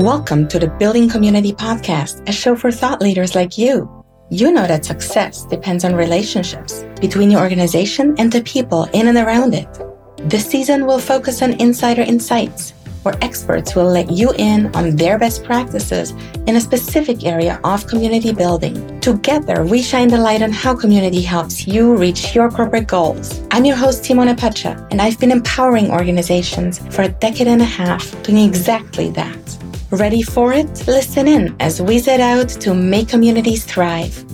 Welcome to the Building Community Podcast, a show for thought leaders like you. You know that success depends on relationships between your organization and the people in and around it. This season will focus on insider insights, where experts will let you in on their best practices in a specific area of community building. Together, we shine the light on how community helps you reach your corporate goals. I'm your host, Simone Poetscher, and I've been empowering organizations for a decade and a half doing exactly that. Ready for it? Listen in as we set out to make communities thrive.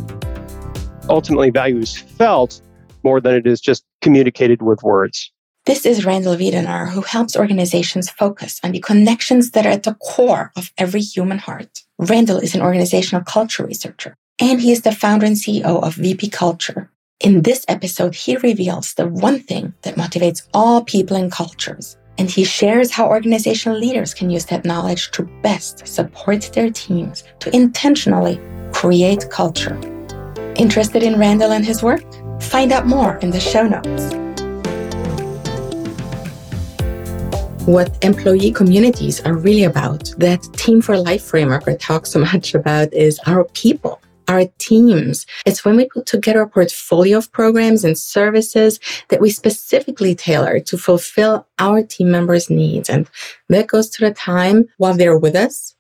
Ultimately, value is felt more than it is just communicated with words. This is Randal Weidenaar, who helps organizations focus on the connections that are at the core of every human heart. Randal is an organizational culture researcher, and he is the founder and CEO of VP Culture. In this episode, he reveals the one thing that motivates all people and cultures and he shares how organizational leaders can use that knowledge to best support their teams to intentionally create culture. Interested in Randal and his work? Find out more in the show notes. What employee communities are really about, that Team for Life framework I talk so much about, is our people our teams. It's when we put together a portfolio of programs and services that we specifically tailor to fulfill our team members' needs. And that goes to the time while they're with us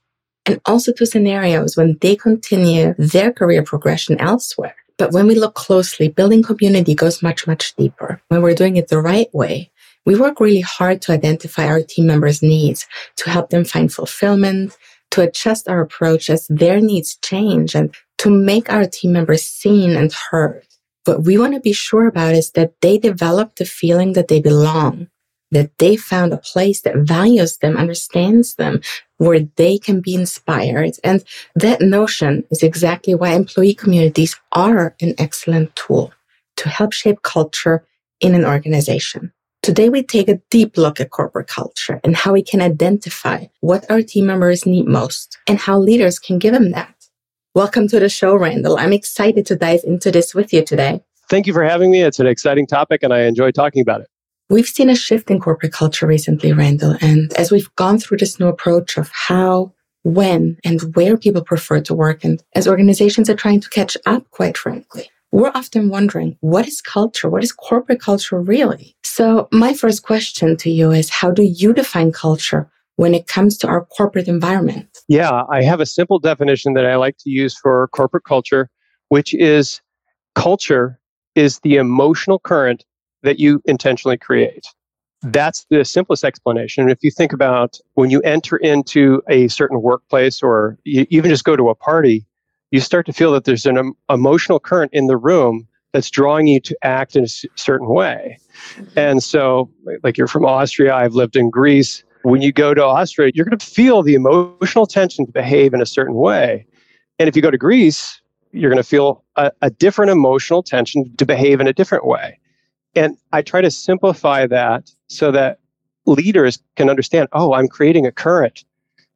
and also to scenarios when they continue their career progression elsewhere. But when we look closely, building community goes much, much deeper. When we're doing it the right way, we work really hard to identify our team members' needs, to help them find fulfillment, to adjust our approach as their needs change and to make our team members seen and heard. What we want to be sure about is that they develop the feeling that they belong, that they found a place that values them, understands them, where they can be inspired. And that notion is exactly why employee communities are an excellent tool to help shape culture in an organization. Today, we take a deep look at corporate culture and how we can identify what our team members need most and how leaders can give them that. Welcome to the show, Randal. I'm excited to dive into this with you today. Thank you for having me. It's an exciting topic and I enjoy talking about it. We've seen a shift in corporate culture recently, Randal. And as we've gone through this new approach of how, when, and where people prefer to work, and as organizations are trying to catch up, quite frankly, we're often wondering, what is culture? What is corporate culture really? So my first question to you is, how do you define culture when it comes to our corporate environment? Yeah, I have a simple definition that I like to use for corporate culture, which is culture is the emotional current that you intentionally create. That's the simplest explanation. If you think about when you enter into a certain workplace or you even just go to a party, you start to feel that there's an emotional current in the room that's drawing you to act in a certain way. Mm-hmm. And so, like you're from Austria, I've lived in Greece. When you go to Austria, you're going to feel the emotional tension to behave in a certain way. And if you go to Greece, you're going to feel a, a different emotional tension to behave in a different way. And I try to simplify that so that leaders can understand oh, I'm creating a current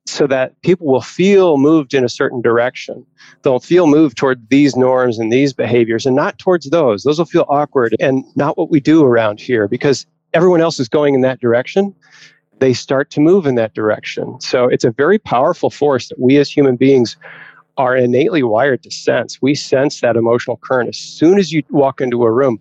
so that people will feel moved in a certain direction. They'll feel moved toward these norms and these behaviors and not towards those. Those will feel awkward and not what we do around here because everyone else is going in that direction. They start to move in that direction. So it's a very powerful force that we as human beings are innately wired to sense. We sense that emotional current as soon as you walk into a room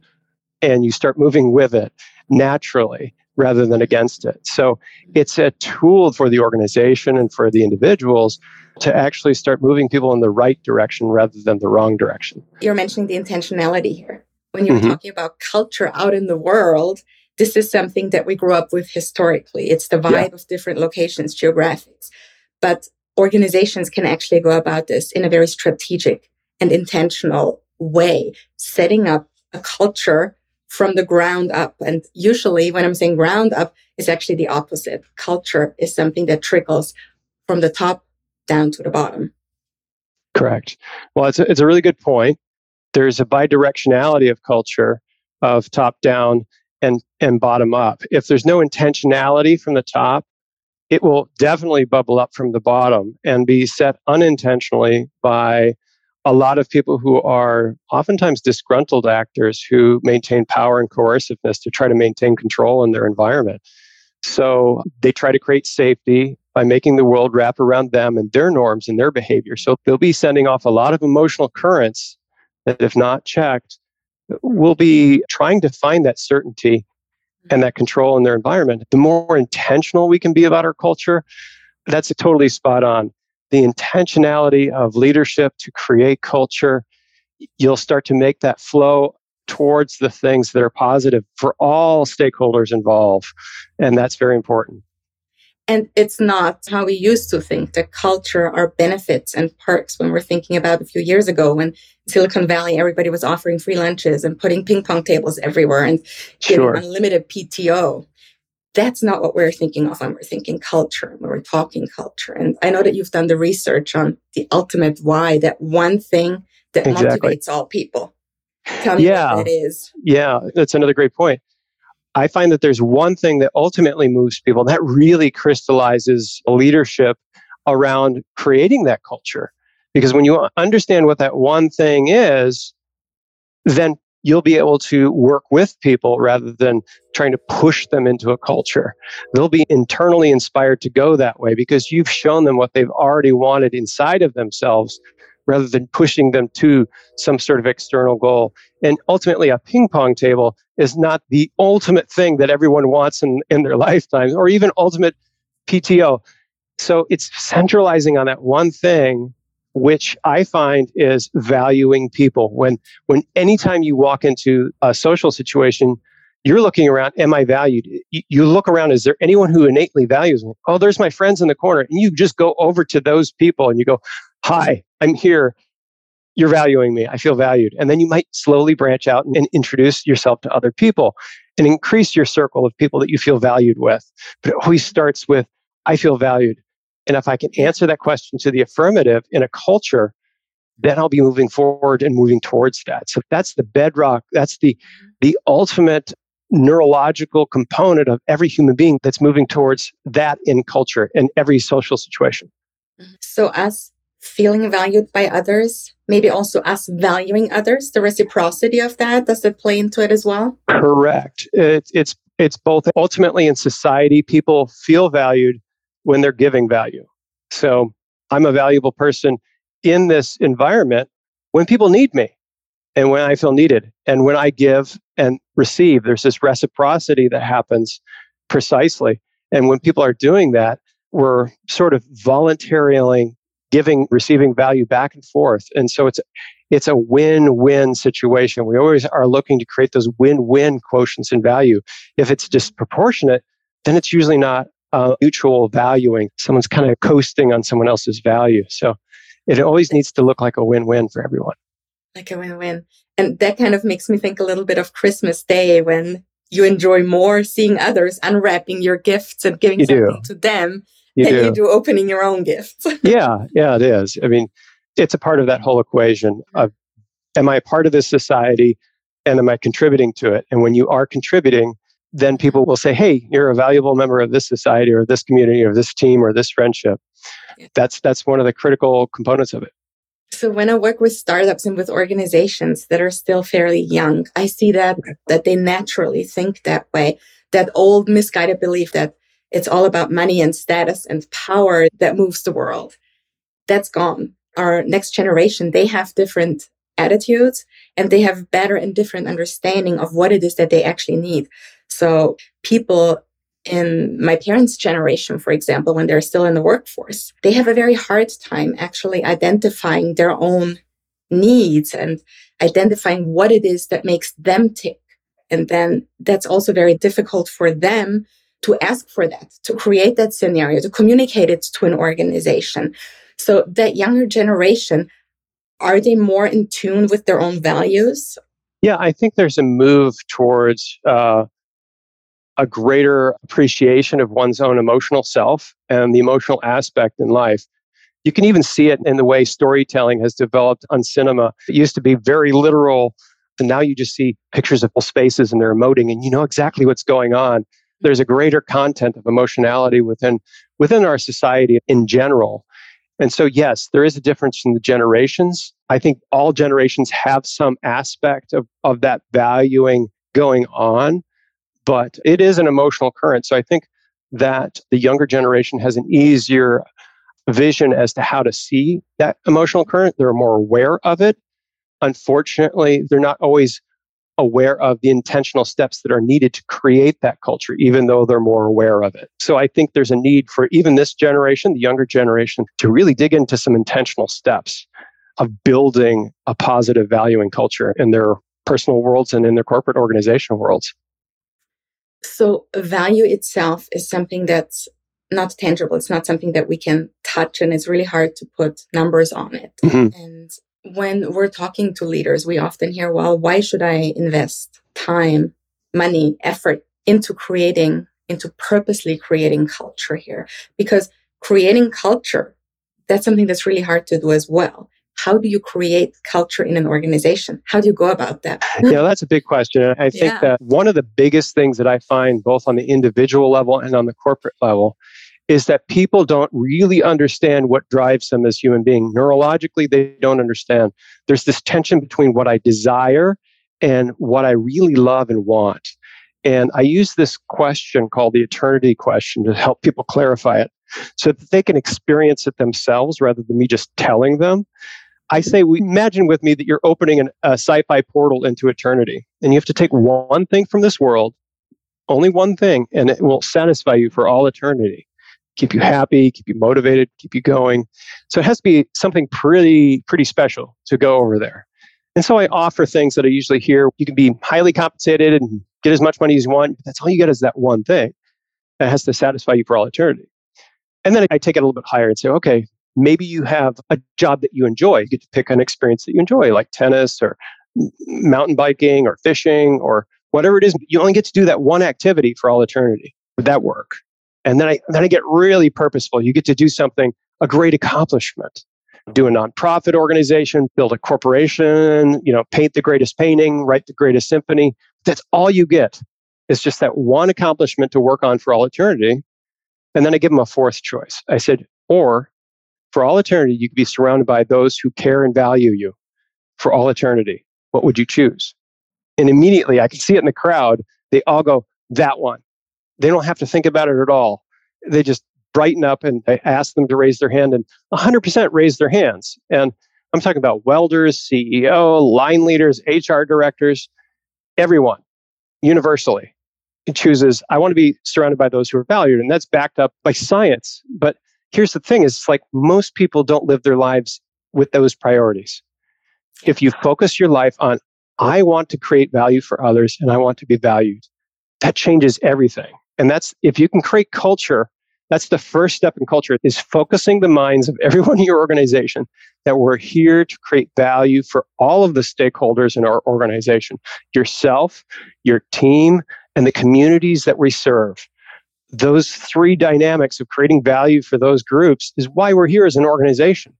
and you start moving with it naturally rather than against it. So it's a tool for the organization and for the individuals to actually start moving people in the right direction rather than the wrong direction. You're mentioning the intentionality here. When you're mm-hmm. talking about culture out in the world, this is something that we grew up with historically. It's the vibe yeah. of different locations, geographics. But organizations can actually go about this in a very strategic and intentional way, setting up a culture from the ground up. And usually when I'm saying ground up, it's actually the opposite. Culture is something that trickles from the top down to the bottom. Correct. Well, it's a, it's a really good point. There's a bidirectionality of culture of top down and, and bottom up. If there's no intentionality from the top, it will definitely bubble up from the bottom and be set unintentionally by a lot of people who are oftentimes disgruntled actors who maintain power and coerciveness to try to maintain control in their environment. So they try to create safety by making the world wrap around them and their norms and their behavior. So they'll be sending off a lot of emotional currents that, if not checked, will be trying to find that certainty and that control in their environment. The more intentional we can be about our culture, that's totally spot on. The intentionality of leadership to create culture, you'll start to make that flow towards the things that are positive for all stakeholders involved. And that's very important. And it's not how we used to think that culture are benefits and perks when we're thinking about a few years ago when Silicon Valley, everybody was offering free lunches and putting ping pong tables everywhere and giving sure. unlimited PTO. That's not what we're thinking of when we're thinking culture, when we're talking culture. And I know that you've done the research on the ultimate why, that one thing that exactly. motivates all people. Tell me yeah. what it is. Yeah, that's another great point. I find that there's one thing that ultimately moves people that really crystallizes leadership around creating that culture. Because when you understand what that one thing is, then you'll be able to work with people rather than trying to push them into a culture. They'll be internally inspired to go that way because you've shown them what they've already wanted inside of themselves rather than pushing them to some sort of external goal. And ultimately, a ping pong table is not the ultimate thing that everyone wants in, in their lifetime or even ultimate PTO. So it's centralizing on that one thing which I find is valuing people. When when anytime you walk into a social situation, you're looking around, am I valued? You, look around, is there anyone who innately values me? Oh, there's my friends in the corner. And you just go over to those people and you go, Hi, I'm here. You're valuing me. I feel valued. And then you might slowly branch out and introduce yourself to other people and increase your circle of people that you feel valued with. But it always starts with, I feel valued. And if I can answer that question to the affirmative in a culture, then I'll be moving forward and moving towards that. So that's the bedrock. That's the mm-hmm. the ultimate neurological component of every human being that's moving towards that in culture in every social situation. Mm-hmm. So us feeling valued by others, maybe also us valuing others, the reciprocity of that, does it play into it as well? Correct. It, it's it's both ultimately in society, people feel valued when they're giving value. So I'm a valuable person in this environment when people need me and when I feel needed. And when I give and receive, there's this reciprocity that happens precisely. And when people are doing that, we're sort of voluntarily giving, receiving value back and forth. And so it's it's a win-win situation. We always are looking to create those win-win quotients in value. If it's disproportionate, then it's usually not uh, mutual valuing. Someone's kind of coasting on someone else's value. So it always needs to look like a win win for everyone. Like a win win. And that kind of makes me think a little bit of Christmas Day when you enjoy more seeing others unwrapping your gifts and giving you something do. to them you than do. you do opening your own gifts. yeah, yeah, it is. I mean, it's a part of that whole equation of am I a part of this society and am I contributing to it? And when you are contributing, then people will say, hey, you're a valuable member of this society or this community or this team or this friendship. That's that's one of the critical components of it. So when I work with startups and with organizations that are still fairly young, I see that that they naturally think that way. That old misguided belief that it's all about money and status and power that moves the world. That's gone. Our next generation, they have different attitudes and they have better and different understanding of what it is that they actually need. So people in my parents' generation, for example, when they're still in the workforce, they have a very hard time actually identifying their own needs and identifying what it is that makes them tick. And then that's also very difficult for them to ask for that, to create that scenario, to communicate it to an organization. So that younger generation, are they more in tune with their own values? Yeah, I think there's a move towards uh, a greater appreciation of one's own emotional self and the emotional aspect in life. You can even see it in the way storytelling has developed on cinema. It used to be very literal, and now you just see pictures of spaces and they're emoting, and you know exactly what's going on. There's a greater content of emotionality within within our society in general. And so, yes, there is a difference in the generations. I think all generations have some aspect of, of that valuing going on but it is an emotional current. So I think that the younger generation has an easier vision as to how to see that emotional current. They're more aware of it. Unfortunately, they're not always aware of the intentional steps that are needed to create that culture, even though they're more aware of it. So I think there's a need for even this generation, the younger generation, to really dig into some intentional steps of building a positive valuing culture in their personal worlds and in their corporate organizational worlds. So value itself is something that's not tangible. It's not something that we can touch and it's really hard to put numbers on it. Mm-hmm. And when we're talking to leaders, we often hear, well, why should I invest time, money, effort into creating, into purposely creating culture here? Because creating culture, that's something that's really hard to do as well. How do you create culture in an organization? How do you go about that? yeah, that's a big question. I think yeah. that one of the biggest things that I find both on the individual level and on the corporate level is that people don't really understand what drives them as human beings. Neurologically, they don't understand. There's this tension between what I desire and what I really love and want. And I use this question called the eternity question to help people clarify it so that they can experience it themselves rather than me just telling them. I say, we imagine with me that you're opening an, a sci fi portal into eternity, and you have to take one thing from this world, only one thing, and it will satisfy you for all eternity keep you happy, keep you motivated, keep you going. So it has to be something pretty, pretty special to go over there. And so I offer things that I usually hear. You can be highly compensated and get as much money as you want. But that's all you get is that one thing that has to satisfy you for all eternity. And then I take it a little bit higher and say, okay, maybe you have a job that you enjoy. You get to pick an experience that you enjoy, like tennis or mountain biking or fishing or whatever it is. You only get to do that one activity for all eternity. Would that work? And then I, then I get really purposeful. You get to do something, a great accomplishment. Do a nonprofit organization, build a corporation, you know, paint the greatest painting, write the greatest symphony. That's all you get. It's just that one accomplishment to work on for all eternity. And then I give them a fourth choice. I said, or for all eternity, you could be surrounded by those who care and value you for all eternity. What would you choose? And immediately I can see it in the crowd. They all go, that one. They don't have to think about it at all. They just brighten up and I ask them to raise their hand and 100% raise their hands. And I'm talking about welders, CEO, line leaders, HR directors, everyone universally chooses, I want to be surrounded by those who are valued. And that's backed up by science. But here's the thing is like most people don't live their lives with those priorities. If you focus your life on, I want to create value for others and I want to be valued, that changes everything. And that's if you can create culture, that's the first step in culture is focusing the minds of everyone in your organization that we're here to create value for all of the stakeholders in our organization, yourself, your team, and the communities that we serve. Those three dynamics of creating value for those groups is why we're here as an organization.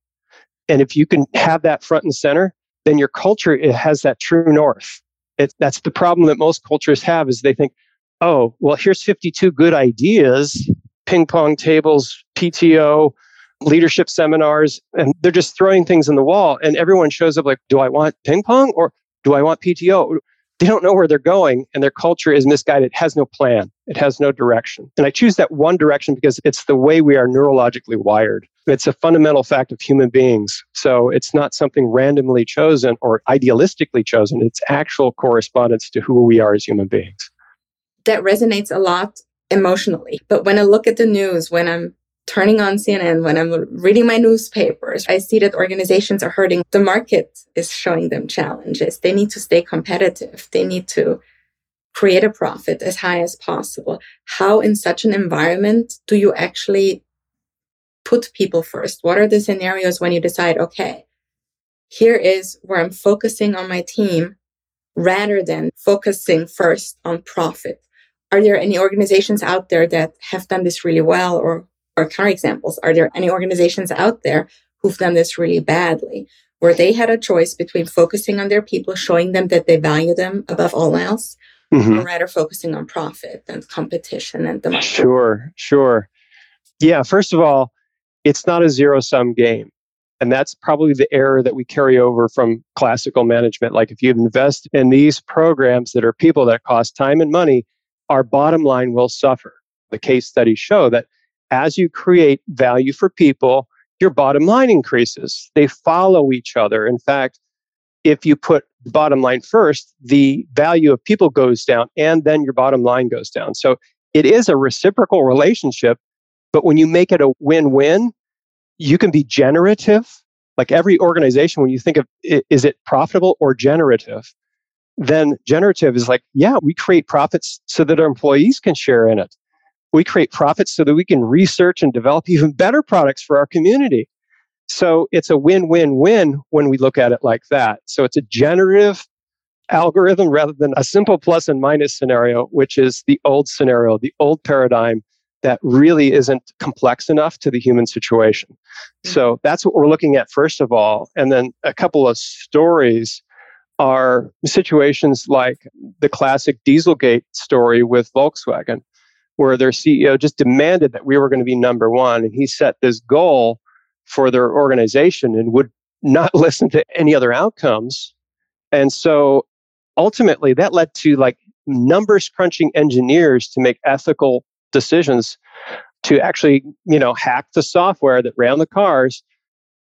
And if you can have that front and center, then your culture it has that true north. It, that's the problem that most cultures have is they think, oh, well, here's 52 good ideas ping pong tables, PTO, leadership seminars, and they're just throwing things in the wall. And everyone shows up like, do I want ping pong or do I want PTO? They don't know where they're going, and their culture is misguided. It has no plan, it has no direction. And I choose that one direction because it's the way we are neurologically wired. It's a fundamental fact of human beings. So it's not something randomly chosen or idealistically chosen, it's actual correspondence to who we are as human beings that resonates a lot emotionally. But when I look at the news, when I'm turning on CNN, when I'm reading my newspapers, I see that organizations are hurting. The market is showing them challenges. They need to stay competitive. They need to create a profit as high as possible. How in such an environment do you actually put people first? What are the scenarios when you decide, okay, here is where I'm focusing on my team rather than focusing first on profit? Are there any organizations out there that have done this really well or, or counterexamples? Are there any organizations out there who've done this really badly, where they had a choice between focusing on their people, showing them that they value them above all else, mm-hmm. or rather focusing on profit and competition and the market? Sure, sure. Yeah, first of all, it's not a zero sum game. And that's probably the error that we carry over from classical management. Like if you invest in these programs that are people that cost time and money, our bottom line will suffer. The case studies show that as you create value for people, your bottom line increases. They follow each other. In fact, if you put the bottom line first, the value of people goes down and then your bottom line goes down. So it is a reciprocal relationship. But when you make it a win win, you can be generative. Like every organization, when you think of is it profitable or generative? Then generative is like, yeah, we create profits so that our employees can share in it. We create profits so that we can research and develop even better products for our community. So it's a win win win when we look at it like that. So it's a generative algorithm rather than a simple plus and minus scenario, which is the old scenario, the old paradigm that really isn't complex enough to the human situation. Mm-hmm. So that's what we're looking at first of all. And then a couple of stories are situations like the classic Dieselgate story with Volkswagen, where their CEO just demanded that we were going to be number one. And he set this goal for their organization and would not listen to any other outcomes. And so ultimately that led to like numbers crunching engineers to make ethical decisions to actually, you know, hack the software that ran the cars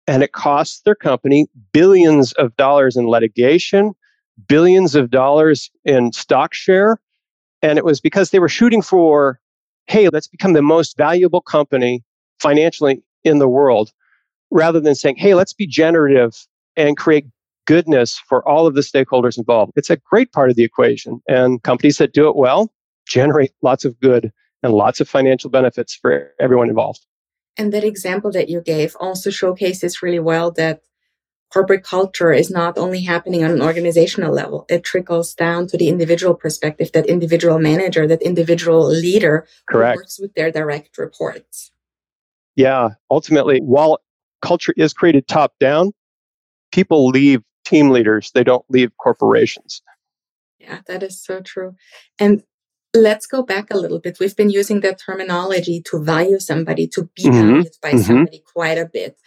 and it costs their company billions of dollars in litigation, billions of dollars in stock share. And it was because they were shooting for, hey, let's become the most valuable company financially in the world rather than saying, hey, let's be generative and create goodness for all of the stakeholders involved. It's a great part of the equation. And companies that do it well generate lots of good and lots of financial benefits for everyone involved. And that example that you gave also showcases really well that corporate culture is not only happening on an organizational level, it trickles down to the individual perspective, that individual manager, that individual leader Correct. works with their direct reports. Yeah, ultimately, while culture is created top down, people leave team leaders, they don't leave corporations. Yeah, that is so true. And let's go back a little bit. We've been using that terminology to value somebody, to be mm-hmm. valued by mm-hmm. somebody quite a bit.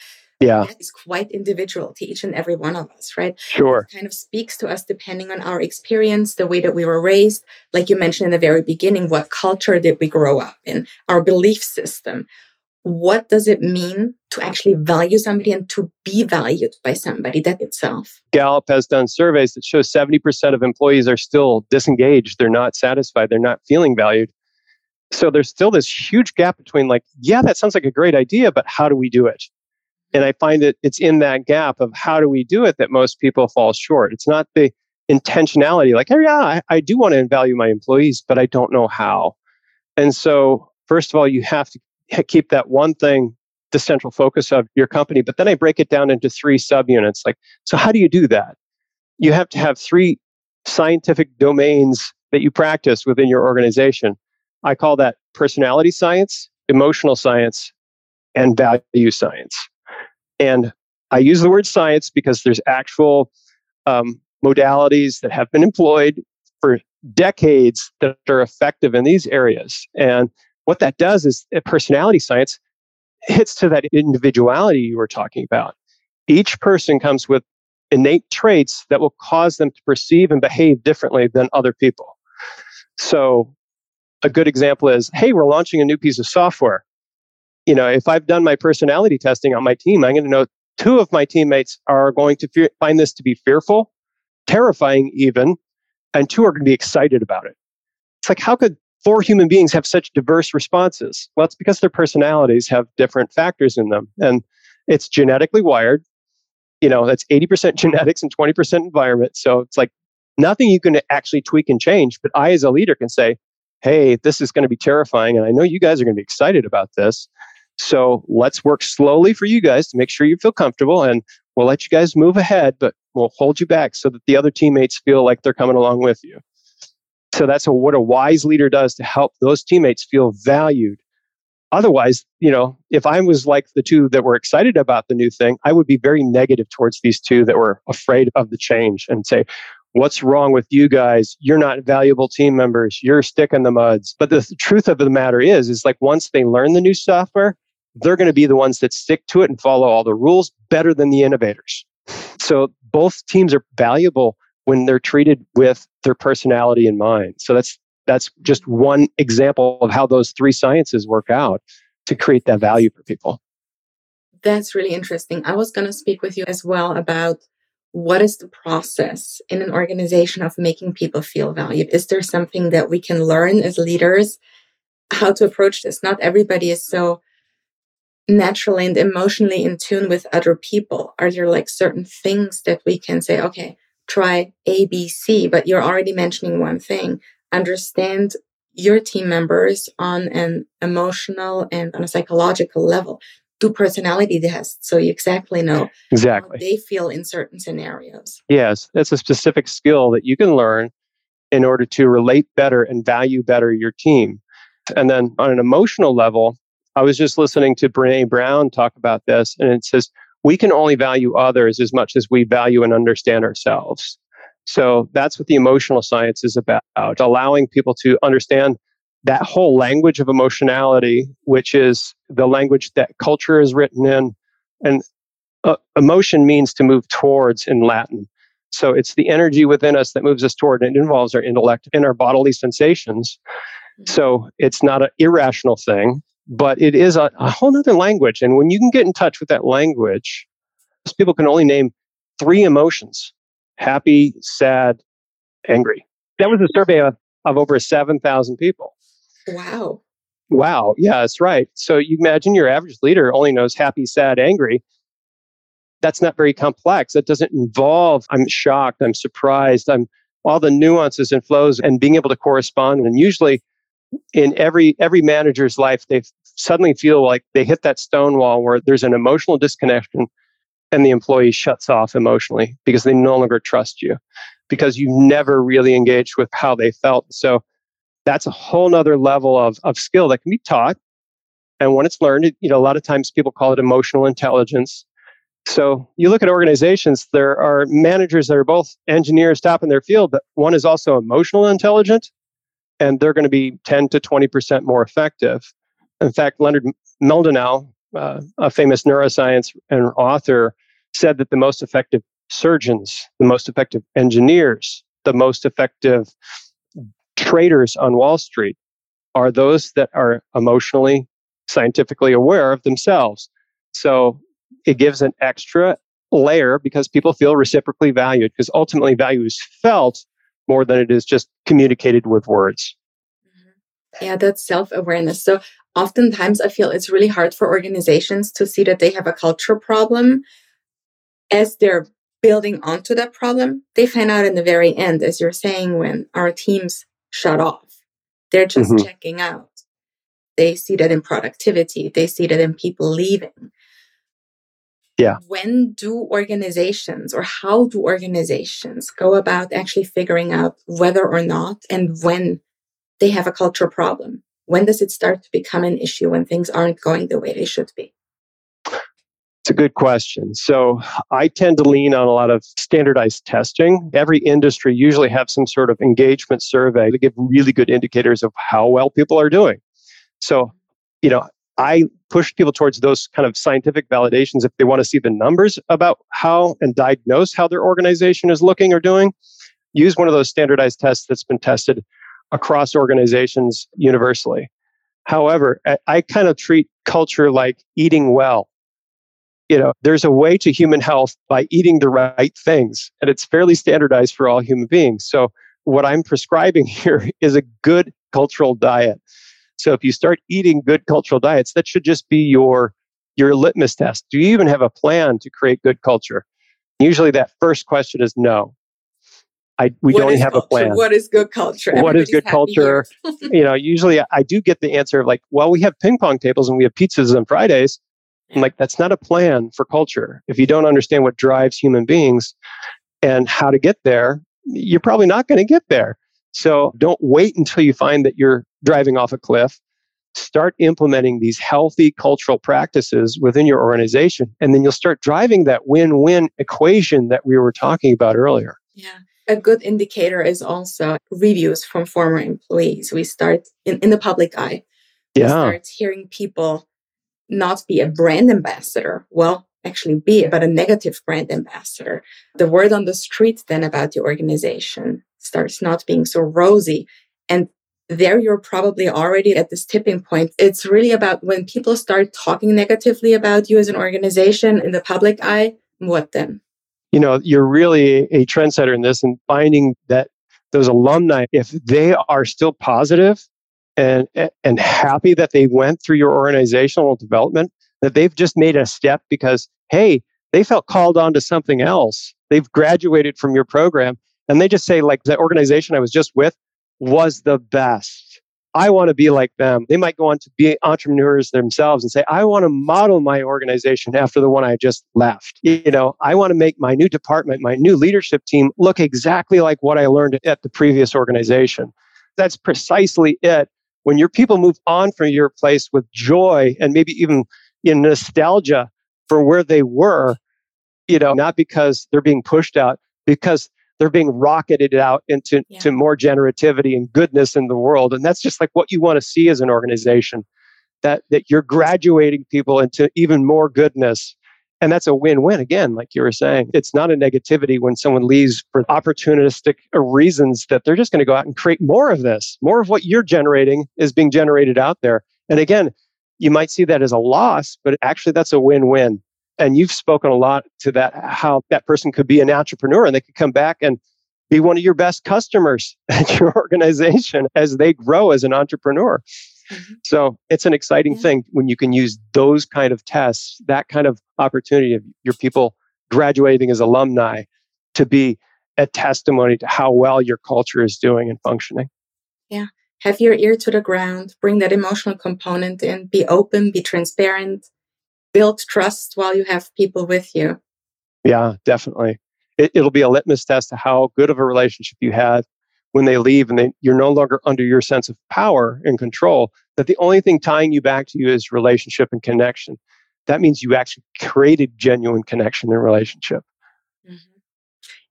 Yeah. Is quite individual to each and every one of us, right? Sure. It kind of speaks to us depending on our experience, the way that we were raised. Like you mentioned in the very beginning, what culture did we grow up in? Our belief system what does it mean to actually value somebody and to be valued by somebody? That itself. Gallup has done surveys that show 70% of employees are still disengaged. They're not satisfied. They're not feeling valued. So there's still this huge gap between like yeah that sounds like a great idea but how do we do it? And i find that it's in that gap of how do we do it that most people fall short. It's not the intentionality like oh yeah I, I do want to value my employees but i don't know how. And so first of all you have to keep that one thing the central focus of your company. But then I break it down into three subunits. Like, so how do you do that? You have to have three scientific domains that you practice within your organization. I call that personality science, emotional science, and value science. And I use the word science because there's actual um, modalities that have been employed for decades that are effective in these areas. And what that does is uh, personality science hits to that individuality you were talking about. Each person comes with innate traits that will cause them to perceive and behave differently than other people. So, a good example is hey, we're launching a new piece of software. You know, if I've done my personality testing on my team, I'm going to know two of my teammates are going to fear, find this to be fearful, terrifying, even, and two are going to be excited about it. It's like, how could four human beings have such diverse responses? Well, it's because their personalities have different factors in them. And it's genetically wired. You know, that's 80% genetics and 20% environment. So it's like nothing you can actually tweak and change. But I, as a leader, can say, hey, this is going to be terrifying. And I know you guys are going to be excited about this. So let's work slowly for you guys to make sure you feel comfortable. And we'll let you guys move ahead, but we'll hold you back so that the other teammates feel like they're coming along with you. So that's a, what a wise leader does to help those teammates feel valued. Otherwise, you know, if I was like the two that were excited about the new thing, I would be very negative towards these two that were afraid of the change and say, What's wrong with you guys? You're not valuable team members. You're stick in the muds. But the truth of the matter is, is like once they learn the new software, they're going to be the ones that stick to it and follow all the rules better than the innovators. So both teams are valuable when they're treated with their personality in mind. So that's That's just one example of how those three sciences work out to create that value for people. That's really interesting. I was going to speak with you as well about what is the process in an organization of making people feel valued? Is there something that we can learn as leaders how to approach this? Not everybody is so naturally and emotionally in tune with other people. Are there like certain things that we can say, okay, try A, B, C, but you're already mentioning one thing. Understand your team members on an emotional and on a psychological level do personality tests so you exactly know exactly they feel in certain scenarios. Yes, that's a specific skill that you can learn in order to relate better and value better your team. And then on an emotional level, I was just listening to Brene Brown talk about this, and it says we can only value others as much as we value and understand ourselves. So that's what the emotional science is about, allowing people to understand that whole language of emotionality, which is the language that culture is written in. And uh, emotion means to move towards in Latin. So it's the energy within us that moves us toward, and it involves our intellect and our bodily sensations. Mm-hmm. So it's not an irrational thing, but it is a, a whole other language. And when you can get in touch with that language, people can only name three emotions happy, sad, angry. That was a survey of, of over 7,000 people. Wow. Wow. Yeah, that's right. So you imagine your average leader only knows happy, sad, angry. That's not very complex. That doesn't involve, I'm shocked, I'm surprised, I'm all the nuances and flows and being able to correspond. And usually in every every manager's life, they suddenly feel like they hit that stone wall where there's an emotional disconnection and the employee shuts off emotionally because they no longer trust you because you've never really engaged with how they felt. So that's a whole nother level of, of skill that can be taught. And when it's learned, you know, a lot of times people call it emotional intelligence. So you look at organizations, there are managers that are both engineers top in their field, but one is also emotional intelligent, and they're going to be 10 to 20% more effective. In fact, Leonard Mlodinow, uh, a famous neuroscience and author, said that the most effective surgeons, the most effective engineers, the most effective traders on Wall Street are those that are emotionally, scientifically aware of themselves. So it gives an extra layer because people feel reciprocally valued because ultimately value is felt more than it is just communicated with words. Yeah, that's self awareness. So oftentimes I feel it's really hard for organizations to see that they have a culture problem as they're building onto that problem. They find out in the very end, as you're saying, when our teams shut off. They're just mm-hmm. checking out. They see that in productivity, they see that in people leaving. Yeah. When do organizations or how do organizations go about actually figuring out whether or not and when they have a culture problem? When does it start to become an issue when things aren't going the way they should be? It's a good question. So I tend to lean on a lot of standardized testing. Every industry usually have some sort of engagement survey to give really good indicators of how well people are doing. So, you know, I push people towards those kind of scientific validations if they want to see the numbers about how and diagnose how their organization is looking or doing. Use one of those standardized tests that's been tested across organizations universally. However, I kind of treat culture like eating well you know, there's a way to human health by eating the right things, and it's fairly standardized for all human beings. So, what I'm prescribing here is a good cultural diet. So, if you start eating good cultural diets, that should just be your your litmus test. Do you even have a plan to create good culture? Usually, that first question is no. I, we what don't have culture? a plan. What is good culture? What is good culture? you know, usually I do get the answer of like, well, we have ping pong tables and we have pizzas on Fridays. I'm like, that's not a plan for culture. If you don't understand what drives human beings and how to get there, you're probably not going to get there. So don't wait until you find that you're driving off a cliff. Start implementing these healthy cultural practices within your organization, and then you'll start driving that win win equation that we were talking about earlier. Yeah. A good indicator is also reviews from former employees. We start in, in the public eye. Yeah. We start hearing people not be a brand ambassador. Well, actually be, but a negative brand ambassador. The word on the street then about the organization starts not being so rosy. And there you're probably already at this tipping point. It's really about when people start talking negatively about you as an organization in the public eye, what then? You know, you're really a trendsetter in this and finding that those alumni, if they are still positive and, and happy that they went through your organizational development, that they've just made a step because, hey, they felt called on to something else. They've graduated from your program and they just say, like, the organization I was just with was the best. I want to be like them. They might go on to be entrepreneurs themselves and say, I want to model my organization after the one I just left. You know, I want to make my new department, my new leadership team look exactly like what I learned at the previous organization. That's precisely it. When your people move on from your place with joy and maybe even in nostalgia for where they were, you know, not because they're being pushed out, because they're being rocketed out into yeah. to more generativity and goodness in the world. And that's just like what you want to see as an organization. That that you're graduating people into even more goodness. And that's a win-win again, like you were saying. It's not a negativity when someone leaves for opportunistic reasons that they're just going to go out and create more of this. More of what you're generating is being generated out there. And again, you might see that as a loss, but actually that's a win-win and you've spoken a lot to that how that person could be an entrepreneur and they could come back and be one of your best customers at your organization as they grow as an entrepreneur mm-hmm. so it's an exciting yeah. thing when you can use those kind of tests that kind of opportunity of your people graduating as alumni to be a testimony to how well your culture is doing and functioning yeah have your ear to the ground bring that emotional component in be open be transparent build trust while you have people with you. Yeah, definitely. It, will be a litmus test to how good of a relationship you had when they leave and they, you're no longer under your sense of power and control. That the only thing tying you back to you is relationship and connection. That means you actually created genuine connection and relationship. Mm-hmm.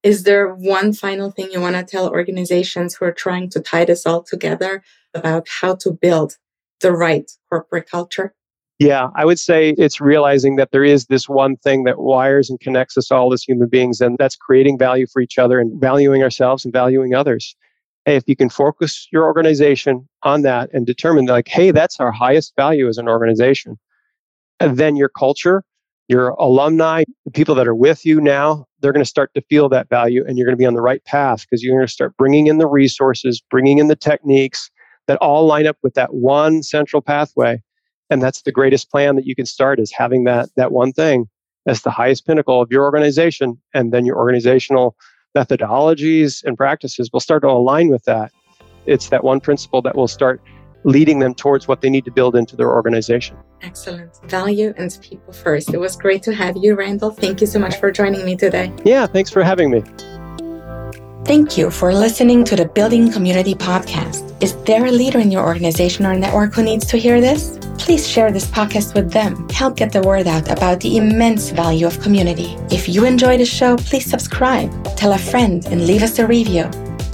Is there one final thing you want to tell organizations who are trying to tie this all together about how to build the right corporate culture? Yeah, I would say it's realizing that there is this one thing that wires and connects us all as human beings, and that's creating value for each other and valuing ourselves and valuing others. Hey, if you can focus your organization on that and determine, like, hey, that's our highest value as an organization, and then your culture, your alumni, the people that are with you now, they're going to start to feel that value and you're going to be on the right path because you're going to start bringing in the resources, bringing in the techniques that all line up with that one central pathway and that's the greatest plan that you can start is having that that one thing as the highest pinnacle of your organization. And then your organizational methodologies and practices will start to align with that. It's that one principle that will start leading them towards what they need to build into their organization. Excellent. Value and people first. It was great to have you randal. Thank you so much for joining me today. Yeah thanks for having me Thank you for listening to the Building Community podcast. Is there a leader in your organization or network who needs to hear this? Please share this podcast with them. Help get the word out about the immense value of community. If you enjoy the show, please subscribe, tell a friend, and leave us a review.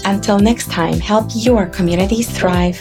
Until next time, help your communities thrive.